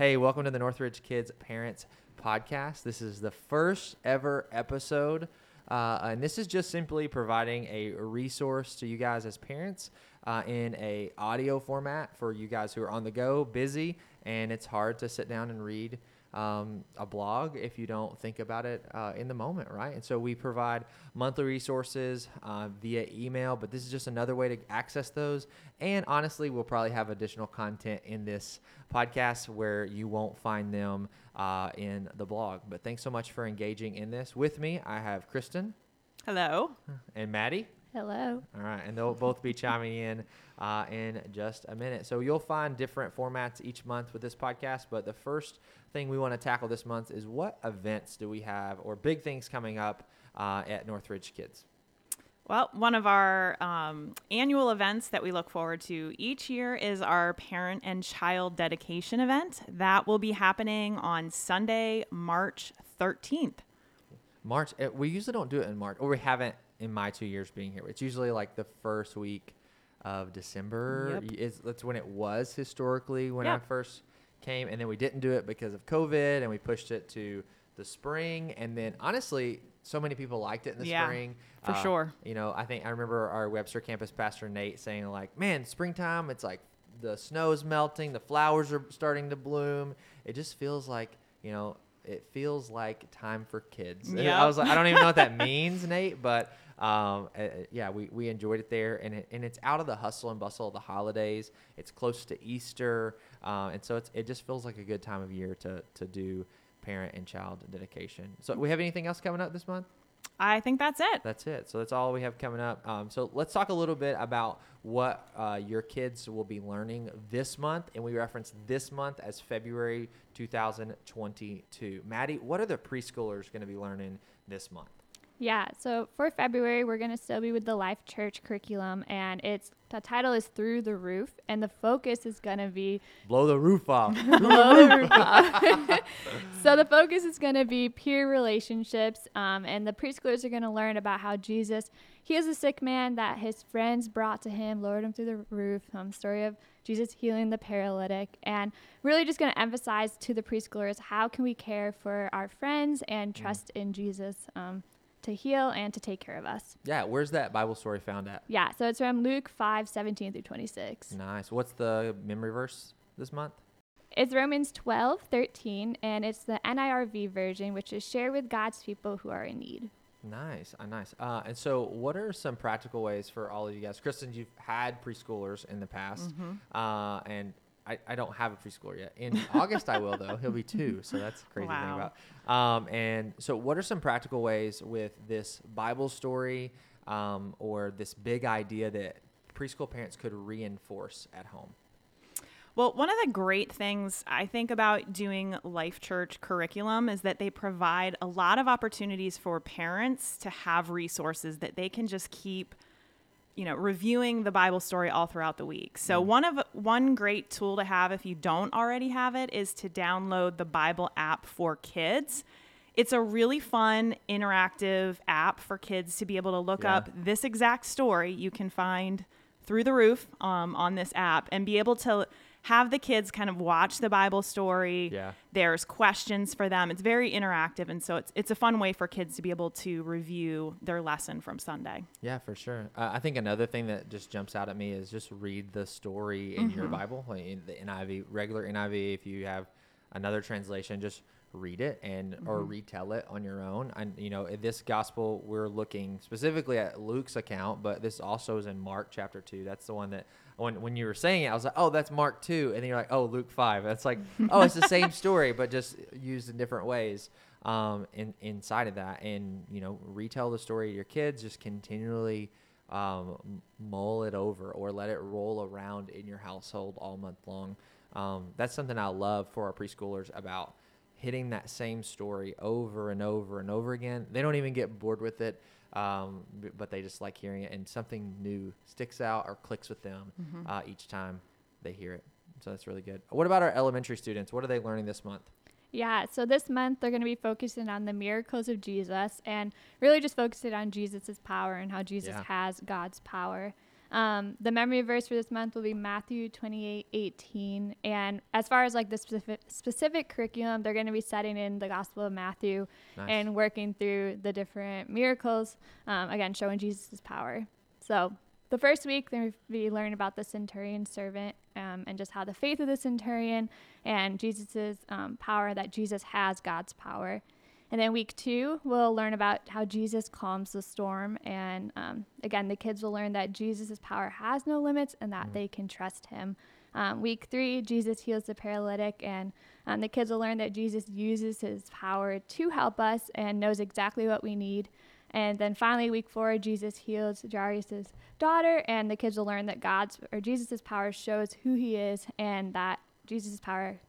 Hey, welcome to the Northridge Kids Parents Podcast. This is the first ever episode, uh, and this is just simply providing a resource to you guys as parents uh, in a audio format for you guys who are on the go, busy, and it's hard to sit down and read um, a blog if you don't think about it uh, in the moment, right? And so we provide monthly resources uh, via email, but this is just another way to access those. And honestly, we'll probably have additional content in this podcast where you won't find them uh, in the blog. But thanks so much for engaging in this with me. I have Kristen. Hello. And Maddie. Hello. All right, and they'll both be chiming in uh, in just a minute. So you'll find different formats each month with this podcast. But the first thing we want to tackle this month is what events do we have or big things coming up uh, at Northridge Kids? Well, one of our um, annual events that we look forward to each year is our parent and child dedication event. That will be happening on Sunday, March 13th. March. eh, We usually don't do it in March, or we haven't in my two years being here. It's usually like the first week of December. Yep. It's, that's when it was historically when I first came, and then we didn't do it because of COVID, and we pushed it to the spring. And then honestly, so many people liked it in the Yeah, spring. for uh, sure. You know, I think I remember our Webster campus pastor Nate saying like, "Man, springtime, it's like the snow's melting, the flowers are starting to bloom. It just feels like you know." It feels like time for kids. And I was like, I don't even know what that means, Nate, but um, uh, yeah, we, we enjoyed it there, and it, and it's out of the hustle and bustle of the holidays. It's close to Easter, uh, and so it's it just feels like a good time of year to to do parent and child dedication. So, we have anything else coming up this month? I think that's it. That's it. So that's all we have coming up. Um, so let's talk a little bit about what uh, your kids will be learning this month, and we reference this month as February 2022. Maddie, what are the preschoolers going to be learning this month? Yeah, so for February, we're going to still be with the Life Church curriculum, and it's the title is Through the Roof, and the focus is going to be Blow the roof off. below the roof off. so the focus is going to be peer relationships, um, and the preschoolers are going to learn about how Jesus heals a sick man that his friends brought to him, lowered him through the roof. Um, story of Jesus healing the paralytic, and really just going to emphasize to the preschoolers how can we care for our friends and trust in Jesus um, to heal and to take care of us. yeah, where's that Bible story found at? Yeah, so it's from Luke 5 17 through 26. Nice. What's the memory verse this month? It's Romans 12, 13, and it's the NIRV version, which is share with God's people who are in need. Nice, uh, nice. Uh, and so, what are some practical ways for all of you guys? Kristen, you've had preschoolers in the past, uh, and I, I don't have a preschooler yet. In August, I will though. He'll be two, so that's crazy thing Wow. about. Um, and so, what are some practical ways with this Bible story um, or this big idea that preschool parents could reinforce at home? Well, one of the great things I think about doing Life Church curriculum is that they provide a lot of opportunities for parents to have resources that they can just keep you know reviewing the bible story all throughout the week. So one of one great tool to have if you don't already have it is to download the bible app for kids. It's a really fun interactive app for kids to be able to look Yeah. up this exact story you can find through the roof um, on this app and be able to have the kids kind of watch the bible story Yeah. there's questions for them it's very interactive and so it's, it's a fun way for kids to be able to review their lesson from sunday Yeah, for sure. Uh, I think another thing that just jumps out at me is just read the story in your Bible, like in the NIV, regular NIV. If you have another translation, just read it and or retell it on your own. And you know, in this gospel, we're looking specifically at Luke's account, but this also is in Mark chapter two. That's the one that when when you were saying it, I was like, oh, that's Mark two, and then you're like, oh, Luke five. That's like, oh, it's the same story, but just used in different ways um, in, inside of that. And, you know, retell the story to your kids, just continually um, mull it over or let it roll around in your household all month long. Um, that's something I love for our preschoolers about hitting that same story over and over and over again. They don't even get bored with it, um, but they just like hearing it, and something new sticks out or clicks with them uh, each time they hear it. So that's really good. What about our elementary students? What are they learning this month? Yeah, so this month they're going to be focusing on the miracles of Jesus and really just focusing on Jesus' power and how Jesus Yeah. has God's power. Um, the memory verse for this month will be Matthew 28 18. And as far as like the specific, specific curriculum, they're going to be setting in the Gospel of Matthew Nice. and working through the different miracles, um, again, showing Jesus' power. So the first week, they'll be learning about the centurion servant um, and just how the faith of the centurion and Jesus' um, power, that Jesus has God's power. And then week two, we'll learn about how Jesus calms the storm. And um, again, the kids will learn that Jesus' power has no limits and that they can trust him. Um, week three, Jesus heals the paralytic, and um, the kids will learn that Jesus uses his power to help us and knows exactly what we need. And then finally, week four, Jesus heals Jairus' daughter, and the kids will learn that God's or Jesus' power shows who he is, and that Jesus' power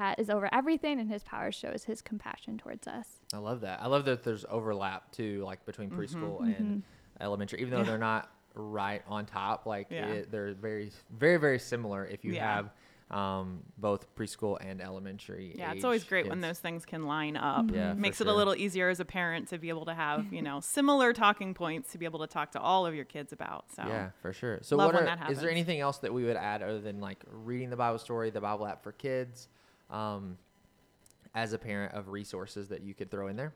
um, ha- is over everything, and his power shows his compassion towards us. I love that. I love that there's overlap too, like between preschool and elementary, even though Yeah. they're not right on top. Like Yeah. it, they're very, very, very similar. If you Yeah. have um, both preschool and elementary. Yeah, it's always age great when those things can line up. Yeah, for Makes it sure. a little easier as a parent to be able to have, you know, similar talking points to be able to talk to all of your kids about. So Yeah, for sure. So, Love what when are, that is there anything else that we would add other than like reading the Bible story, the Bible app for kids, um, as a parent of resources that you could throw in there?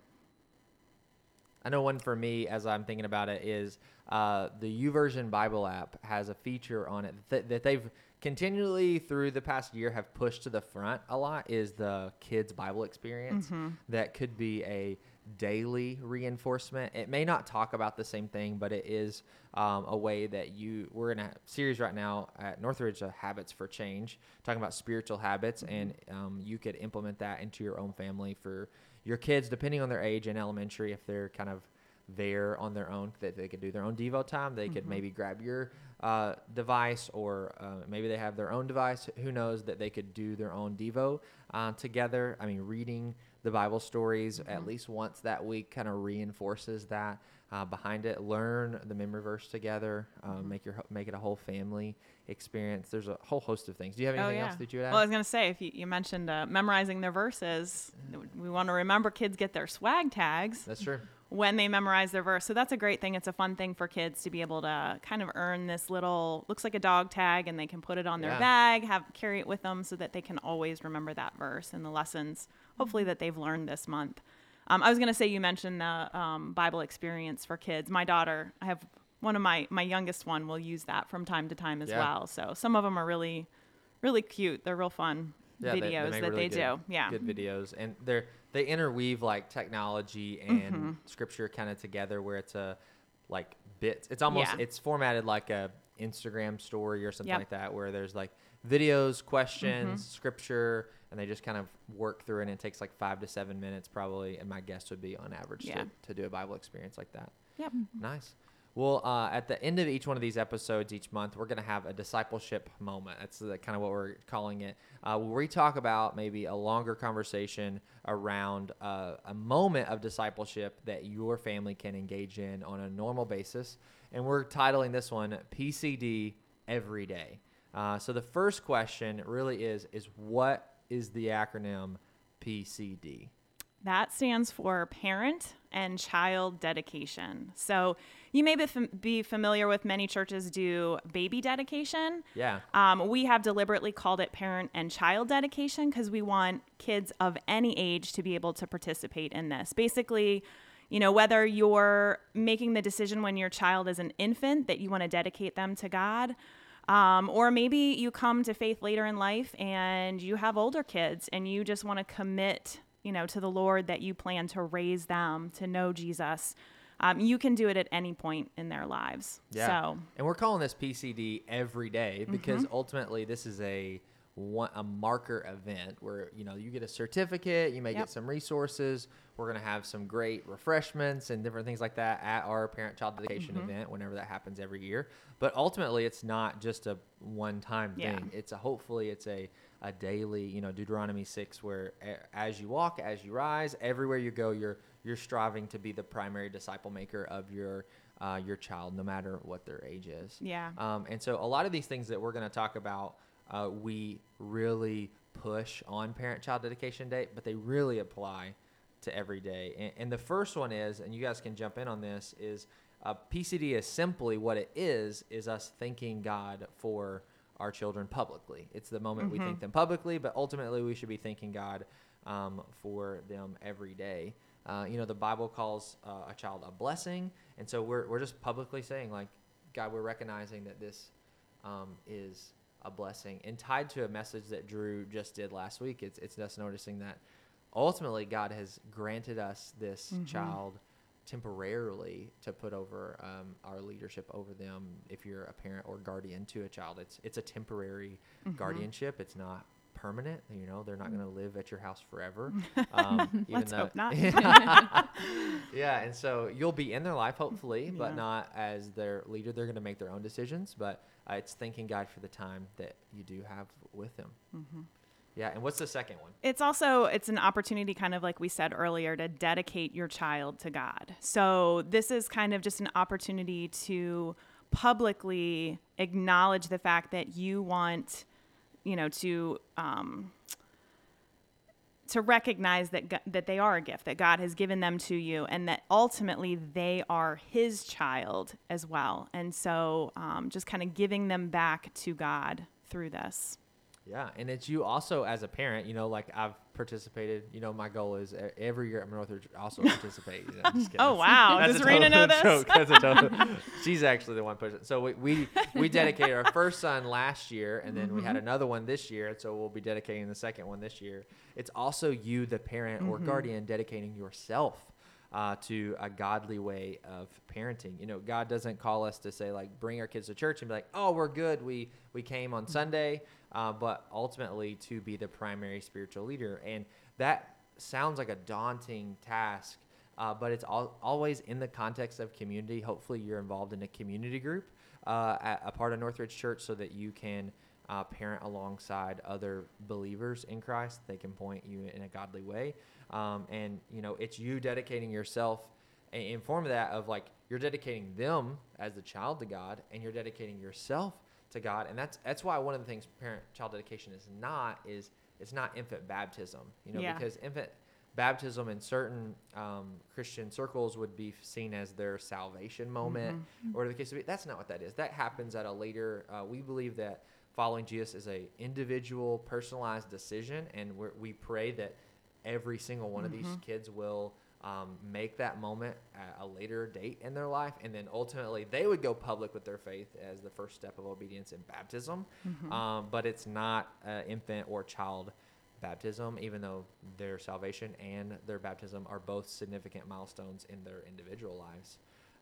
I know one for me, as I'm thinking about it, is uh, the YouVersion Bible app has a feature on it that, that they've continually through the past year have pushed to the front a lot. Is the kids Bible experience that could be a daily reinforcement. It may not talk about the same thing, but it is um, a way that you. We're in a series right now at Northridge, uh, Habits for Change, talking about spiritual habits, and um, you could implement that into your own family for your kids, depending on their age in elementary, if they're kind of there on their own, that they could do their own Devo time. They could maybe grab your uh, device, or uh, maybe they have their own device. Who knows that they could do their own Devo uh, together? I mean, reading the Bible stories at least once that week kind of reinforces that uh, behind it. Learn the memory verse together. Uh, Make your make it a whole family experience. There's a whole host of things. Do you have Oh, anything yeah. else that you would add? Well, I was going to say, if you, you mentioned uh, memorizing their verses, we want to remember kids get their swag tags That's true. when they memorize their verse. So that's a great thing. It's a fun thing for kids to be able to kind of earn this little, looks like a dog tag, and they can put it on their Yeah. bag, have carry it with them so that they can always remember that verse and the lessons, hopefully, that they've learned this month. Um, I was going to say, you mentioned the um, Bible experience for kids. My daughter, I have one of my, my youngest one will use that from time to time as Yeah. well. So some of them are really, really cute. They're real fun Yeah, they- they videos that really they good- do. Yeah. good videos, and they're they interweave like technology and Mm-hmm. scripture kind of together, where it's a like bits. It's almost Yeah. it's formatted like a Instagram story or something Yep. like that, where there's like videos, questions, scripture, and they just kind of work through it. And it takes like five to seven minutes, probably. And my guess would be on average Yeah. to, to do a Bible experience like that. Yep. Nice. Well, uh, at the end of each one of these episodes each month, we're going to have a discipleship moment. That's the, kind of what we're calling it. Uh, where we talk about maybe a longer conversation around uh, a moment of discipleship that your family can engage in on a normal basis. And we're titling this one PCD Every Day. Uh, so the first question really is is what is the acronym PCD? That stands for Parent and Child Dedication. So you may be, fam- be familiar with many churches do baby dedication. Yeah. Um, we have deliberately called it Parent and Child Dedication because we want kids of any age to be able to participate in this. Basically, you know, whether you're making the decision when your child is an infant that you want to dedicate them to God, um, or maybe you come to faith later in life and you have older kids and you just want to commit, you know, to the Lord that you plan to raise them to know Jesus. Um, you can do it at any point in their lives. Yeah. So, And we're calling this PCD every day because ultimately this is a one, a marker event where you know you get a certificate, you may Yep. get some resources. We're gonna have some great refreshments and different things like that at our parent child dedication event whenever that happens every year. But ultimately, it's not just a one time Yeah. thing. It's a hopefully it's a a daily you know Deuteronomy six where as you walk, as you rise, everywhere you go, you're you're striving to be the primary disciple maker of your uh, your child, no matter what their age is. Yeah. Um, and so a lot of these things that we're going to talk about, uh, we really push on parent-child dedication day, but they really apply to every day. And, and the first one is, and you guys can jump in on this, is uh, PCD is simply what it is is us thanking God for our children publicly. It's the moment we thank them publicly, but ultimately we should be thanking God um, for them every day. Uh, you know, the Bible calls uh, a child a blessing, and so we're we're just publicly saying like, God, we're recognizing that this um, is a blessing, and tied to a message that Drew just did last week. It's it's us noticing that ultimately God has granted us this child temporarily to put over um, our leadership over them. If you're a parent or guardian to a child, it's it's a temporary guardianship. It's not permanent. You know, they're not going to live at your house forever. Um, Let's though- hope not. yeah, and so you'll be in their life, hopefully, but Yeah. not as their leader. They're going to make their own decisions, but uh, it's thanking God for the time that you do have with them. Mm-hmm. Yeah, and what's the second one? it's also it's an opportunity kind of like we said earlier to dedicate your child to god so this is kind of just an opportunity to publicly acknowledge the fact that you want you know to um, to recognize that that they are a gift that God has given them to you and that ultimately they are his child as well. And so um, just kind of giving them back to God through this Yeah, and it's you also as a parent. You know, like I've participated. You know, my goal is every year at Northridge also participate. You know. Oh, wow. That's Does a Rena know this? joke. That's a total- She's actually the one pushing. So we we, we dedicated our first son last year, and then we had Mm-hmm. another one this year. And so we'll be dedicating the second one this year. It's also you, the parent or Mm-hmm. guardian, dedicating yourself. Uh, to a godly way of parenting. You know, God doesn't call us to say like bring our kids to church and be like, oh, we're good. We we came on Sunday, uh, but ultimately to be the primary spiritual leader, and that sounds like a daunting task. Uh, but it's al- always in the context of community. Hopefully, you're involved in a community group, uh, at a part of Northridge Church, so that you can uh, parent alongside other believers in Christ. They can point you in a godly way. Um, and, you know, it's you dedicating yourself a- in form of that of like you're dedicating them as the child to God and you're dedicating yourself to God. And that's, that's why one of the things parent child dedication is not, is it's not infant baptism, you know, Yeah. because infant baptism in certain um, Christian circles would be seen as their salvation moment, or the case of it. That's not what that is. That happens at a later. Uh, we believe that following Jesus is a individual, personalized decision, and we're, we pray that every single one of these kids will. Um, make that moment at a later date in their life, and then ultimately they would go public with their faith as the first step of obedience in baptism. Um, but it's not uh, infant or child baptism, even though their salvation and their baptism are both significant milestones in their individual lives.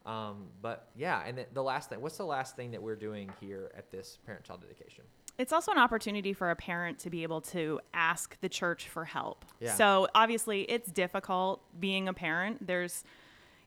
Um, but yeah, and the last thing, what's the last thing that we're doing here at this parent child dedication? It's also an opportunity for a parent to be able to ask the church for help. Yeah. So obviously, it's difficult being a parent. There's,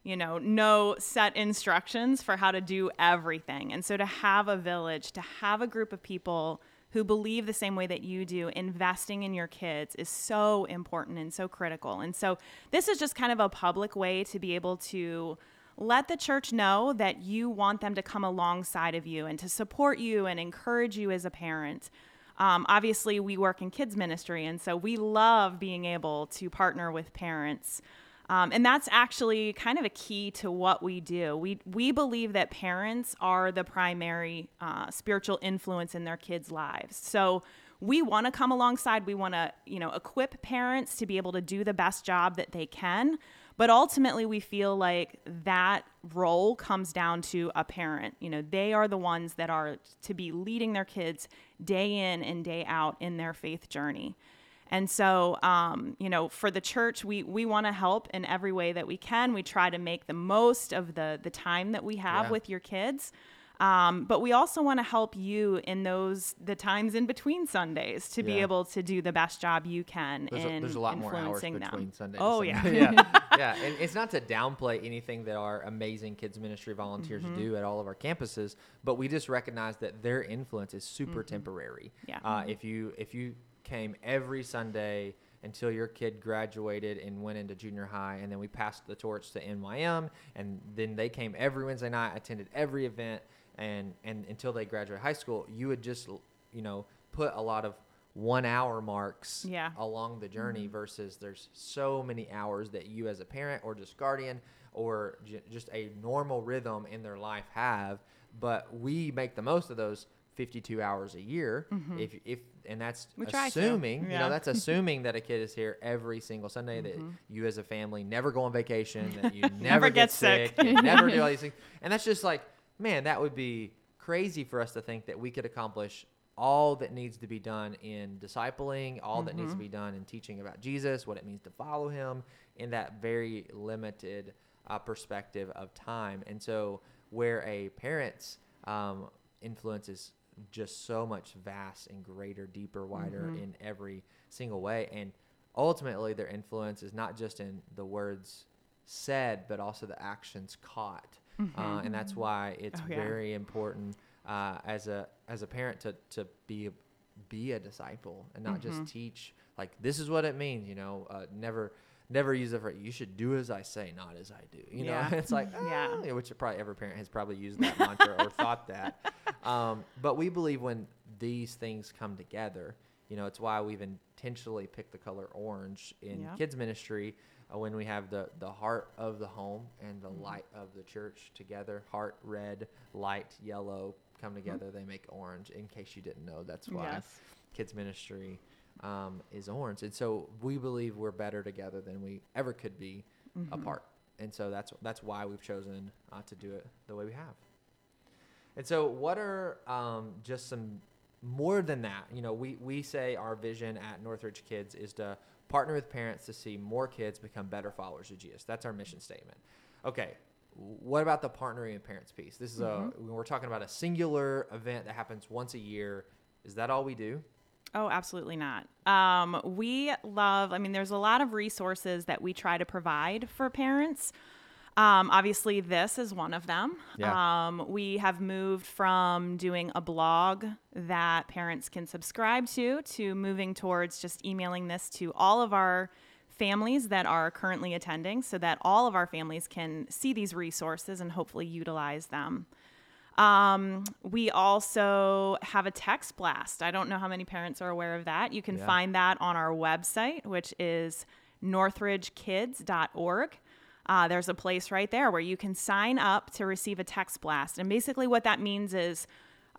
you know, no set instructions for how to do everything. And so to have a village, to have a group of people who believe the same way that you do, investing in your kids is so important and so critical. And so this is just kind of a public way to be able to let the church know that you want them to come alongside of you and to support you and encourage you as a parent. Um, obviously, we work in kids ministry, and so we love being able to partner with parents. Um, and that's actually kind of a key to what we do. We, we believe that parents are the primary uh, spiritual influence in their kids' lives. So we want to come alongside. We want to, you know, equip parents to be able to do the best job that they can. But ultimately, we feel like that role comes down to a parent. You know, they are the ones that are to be leading their kids day in and day out in their faith journey. And so, um, you know, for the church, we we want to help in every way that we can. We try to make the most of the the time that we have Yeah. with your kids. Um, but we also want to help you in those the times in between Sundays to be able to do the best job you can There's a, in there's a lot more hours between them. Sunday. Oh and yeah. Yeah, yeah. And it's not to downplay anything that our amazing kids ministry volunteers Mm-hmm. do at all of our campuses, but we just recognize that their influence is super temporary. Mm-hmm. Yeah. Uh, if you if you came every Sunday until your kid graduated and went into junior high, and then we passed the torch to NYM, and then they came every Wednesday night, attended every event, and and until they graduate high school, you would just you know put a lot of one hour marks Yeah. along the journey mm-hmm. versus there's so many hours that you as a parent or just guardian or j- just a normal rhythm in their life have. But we make the most of those 52 hours a year mm-hmm. if if and that's We try to, assuming you know that's assuming that a kid is here every single sunday that mm-hmm. you as a family never go on vacation that you never, get get sick. sick, never do all these things. And that's just like man that would be crazy for us to think that we could accomplish all that needs to be done in discipling, all that needs to be done in teaching about Jesus, what it means to follow him in that very limited uh, perspective of time. And so, where a parent's um, influence is just so much vast and greater, deeper, wider in every single way. And ultimately, their influence is not just in the words said, but also the actions caught. Uh, and that's why it's Oh, yeah. very important uh, as a as a parent to to be a, be a disciple and not Mm-hmm. just teach like this is what it means. You know, uh, never never use the phrase you should do as I say, not as I do. You Yeah. know, it's like Yeah. "Ah," which probably every parent has probably used that mantra or thought that. Um, but we believe when these things come together, you know, it's why we've intentionally picked the color orange in Yeah. kids ministry uh, when we have the the heart of the home and Mm-hmm. the light of the church together. Heart red, light yellow come together. They make orange. In case you didn't know, that's why Yes. kids ministry um, is orange. And so we believe we're better together than we ever could be Mm-hmm. apart. And so that's that's why we've chosen uh, to do it the way we have. And so, what are um, just some more than that? You know, we, we say our vision at Northridge Kids is to partner with parents to see more kids become better followers of Jesus. That's our mission statement. Okay, what about the partnering with parents piece? This is a we're talking about a singular event that happens once a year. Is that all we do? Oh, absolutely not. Um, we love, I mean, there's a lot of resources that we try to provide for parents. Um, obviously, this is one of them. Yeah. Um, we have moved from doing a blog that parents can subscribe to to moving towards just emailing this to all of our families that are currently attending so that all of our families can see these resources and hopefully utilize them. Um, we also have a text blast. I don't know how many parents are aware of that. You can Yeah. find that on our website, which is northridgekids.org. Uh, there's a place right there where you can sign up to receive a text blast. And basically, what that means is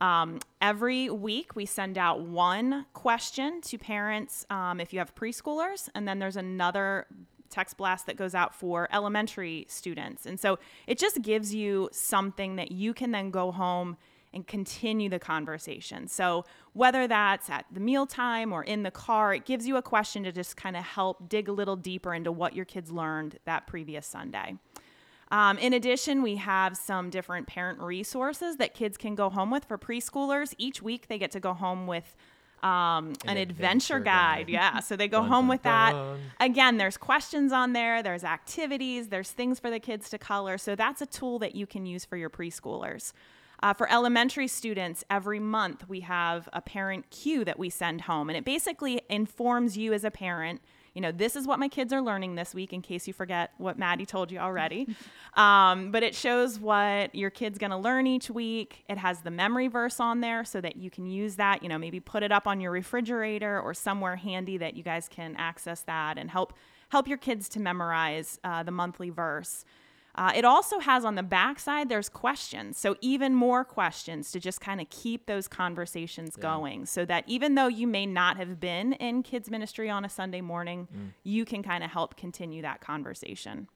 um, every week we send out one question to parents um, if you have preschoolers, and then there's another text blast that goes out for elementary students. And so it just gives you something that you can then go home and continue the conversation. So whether that's at the mealtime or in the car, it gives you a question to just kind of help dig a little deeper into what your kids learned that previous Sunday. Um, in addition, we have some different parent resources that kids can go home with for preschoolers. Each week, they get to go home with um, an, An adventure, adventure guide. guide. Yeah, so they go Dun, home dun, with that. dun. Again, there's questions on there, there's activities, there's things for the kids to color. So that's a tool that you can use for your preschoolers. Uh, for elementary students, every month we have a parent cue that we send home, and it basically informs you as a parent. You know, this is what my kids are learning this week, in case you forget what Maddie told you already. um, but it shows what your kid's going to learn each week. It has the memory verse on there so that you can use that. You know, maybe put it up on your refrigerator or somewhere handy that you guys can access that and help help your kids to memorize uh, the monthly verse. Uh, it also has on the backside, there's questions. So, even more questions to just kind of keep those conversations going so that even though you may not have been in kids' ministry on a Sunday morning, you can kind of help continue that conversation.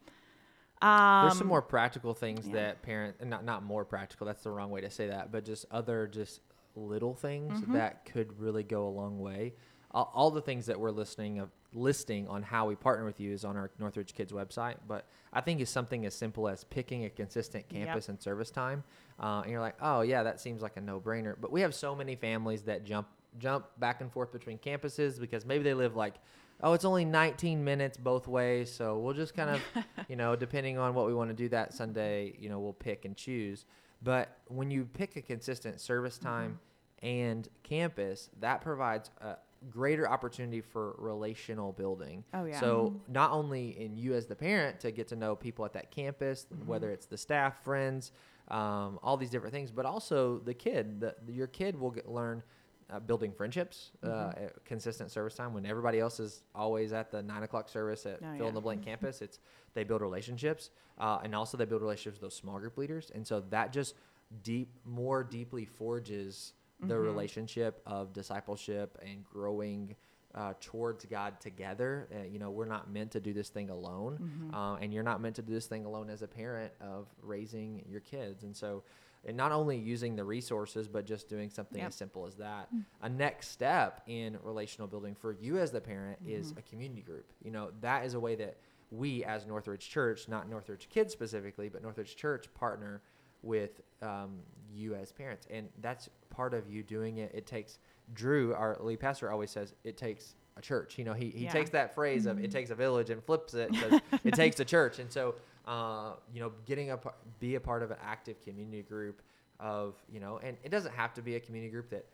There's Um, some more practical things that parent, and not not more practical. That's the wrong way to say that, but just other just little things Mm-hmm. that could really go a long way. All, the things that we're listening of listing on how we partner with you is on our Northridge Kids website. But I think it's something as simple as picking a consistent Yep. campus and service time, uh, and you're like, oh yeah, that seems like a no brainer. But we have so many families that jump jump back and forth between campuses because maybe they live like oh, it's only 19 minutes both ways. So we'll just kind of, you know, depending on what we want to do that Sunday, you know, we'll pick and choose. But when you pick a consistent service time and campus, that provides a greater opportunity for relational building. Oh, yeah. So not only in you as the parent to get to know people at that campus, whether it's the staff, friends, um, all these different things, but also the kid. The, your kid will get, learn uh, building friendships, uh, Mm-hmm. at consistent service time. When everybody else is always at the nine o'clock service at Oh, fill in the blank campus, it's they build relationships, uh, and also they build relationships with those small group leaders, and so that just deep, more deeply forges the Mm-hmm. relationship of discipleship and growing. Uh, towards God together, uh, you know, we're not meant to do this thing alone, Mm-hmm. uh, and you're not meant to do this thing alone as a parent of raising your kids. And so, and not only using the resources, but just doing something Yep. as simple as that. A next step in relational building for you as the parent is a community group. You know, that is a way that we as Northridge Church, not Northridge Kids specifically, but Northridge Church partner with um, you as parents. And that's part of you doing it. It takes, Drew, our lead pastor, always says it takes a church. You know, he, he Yeah. takes that phrase of it takes a village and flips it says it takes a church. And so, uh, you know, getting a be a part of an active community group of you know, and it doesn't have to be a community group that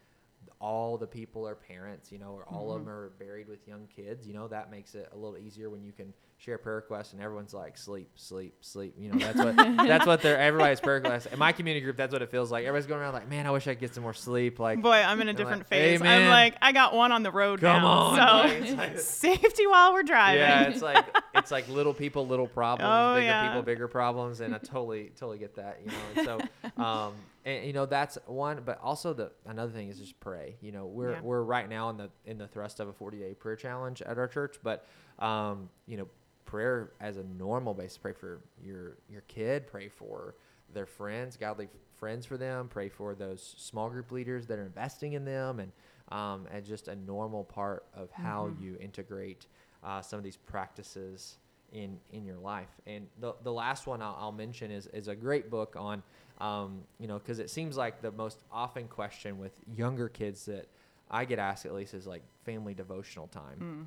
all the people are parents, you know, or all of them are buried with young kids. You know, that makes it a little easier when you can share prayer requests and everyone's like sleep, sleep, sleep. You know, that's what that's what they're everybody's prayer requests. In my community group, that's what it feels like. Everybody's going around like, man, I wish I could get some more sleep. Like, Boy, I'm in a different like, phase. I'm like, I got one on the road Come now. on, so like- safety while we're driving. Yeah, it's like it's like little people, little problems, Oh, bigger yeah. people, bigger problems, and I totally totally get that, you know. And so, um, and you know that's one, but also the another thing is just pray. You know, we're Yeah. we're right now in the in the thrust of a 40 day prayer challenge at our church, but um, you know, prayer as a normal basis, pray for your your kid, pray for their friends, godly friends for them, pray for those small group leaders that are investing in them, and um, and just a normal part of how you integrate uh, some of these practices in in your life. And the the last one I'll, I'll mention is is a great book on, um, you know, because it seems like the most often question with younger kids that I get asked at least is like family devotional time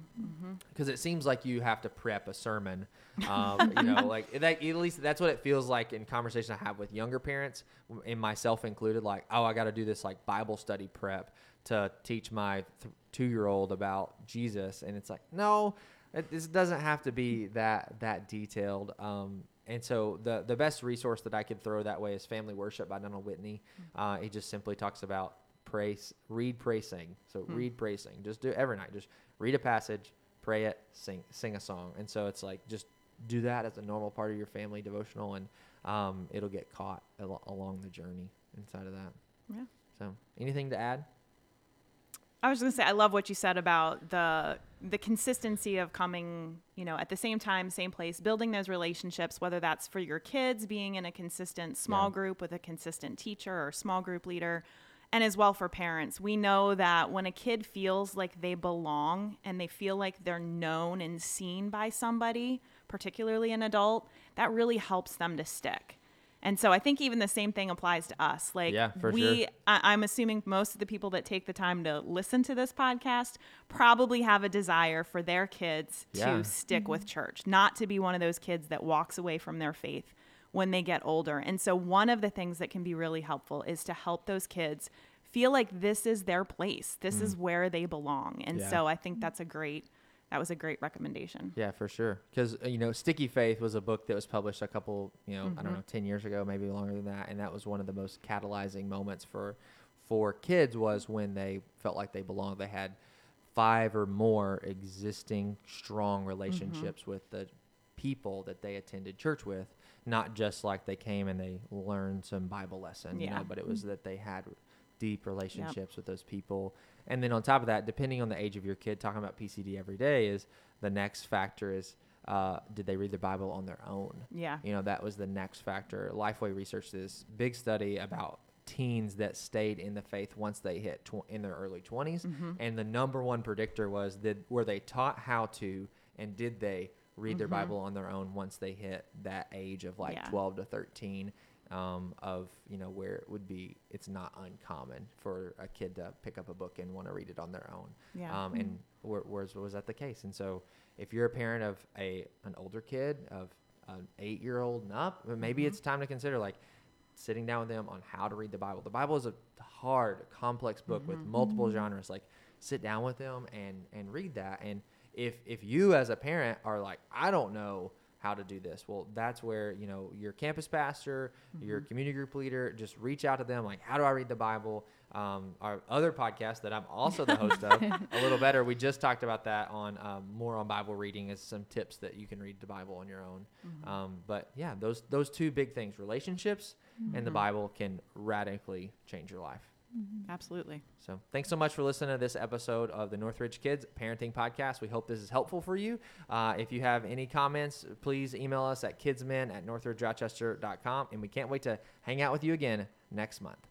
because it seems like you have to prep a sermon. Um, you know, like that, at least that's what it feels like in conversation I have with younger parents, and myself included. Like, oh, I got to do this like Bible study prep to teach my th- two-year-old about Jesus, and it's like, no, it, this doesn't have to be that that detailed. Um, and so the the best resource that I could throw that way is Family Worship by Donald Whitney. Uh, he just simply talks about praise, read, pray, sing. So read, pray, sing. Just do it every night. Just read a passage, pray it, sing, sing a song. And so it's like just do that as a normal part of your family devotional, and um, it'll get caught al- along the journey inside of that. Yeah. So anything to add? I was going to say I love what you said about the the consistency of coming, you know, at the same time, same place, building those relationships, whether that's for your kids being in a consistent small Yeah. group with a consistent teacher or small group leader, and as well for parents. We know that when a kid feels like they belong and they feel like they're known and seen by somebody, particularly an adult, that really helps them to stick. And so I think even the same thing applies to us. Like Yeah, for we sure. I, I'm assuming most of the people that take the time to listen to this podcast probably have a desire for their kids Yeah. to stick with mm-hmm. church, not to be one of those kids that walks away from their faith when they get older. And so, one of the things that can be really helpful is to help those kids feel like this is their place, this is where they belong. And Mm. Yeah. so, I think that's a great. That was a great recommendation. Yeah, for sure. Because you know, Sticky Faith was a book that was published a couple, you know, I Mm-hmm. don't know, ten years ago, maybe longer than that, and that was one of the most catalyzing moments for for kids was when they felt like they belonged. They had five or more existing strong relationships Mm-hmm. with the people that they attended church with, not just like they came and they learned some Bible lesson, you know, but it was that they had deep relationships with those people. And then on top of that, depending on the age of your kid, talking about PCD every day is the next factor is uh, did they read the Bible on their own? Yeah. You know, that was the next factor. Lifeway researched this big study about teens that stayed in the faith once they hit tw- in their early 20s Mm-hmm. and the number one predictor was that were they taught how to and did they read their bible on their own once they hit that age of like Mm-hmm. Yeah. 12 to 13 um, of you know where it would be it's not uncommon for a kid to pick up a book and want to read it on their own. Yeah. um, and where, where's was that the case? And so if you're a parent of a an older kid of an eight year old and up maybe it's time to consider like sitting down with them on how to read the bible. The bible is a hard complex book with multiple genres. Like sit down with them and and read that. And if if you as a parent are like i don't know how to do this. Well, that's where, you know, your campus pastor, your community group leader, just reach out to them like, how do I read the Bible? Um, our other podcast that I'm also the host of, a little better. We just talked about that on um, more on Bible reading as some tips that you can read the Bible on your own. Um, but yeah, those those two big things, relationships and the Bible, can radically change your life. Absolutely. So thanks so much for listening to this episode of the Northridge Kids Parenting Podcast. We hope this is helpful for you. Uh, if you have any comments, please email us at kidsmin at northridgerochester.com. And we can't wait to hang out with you again next month.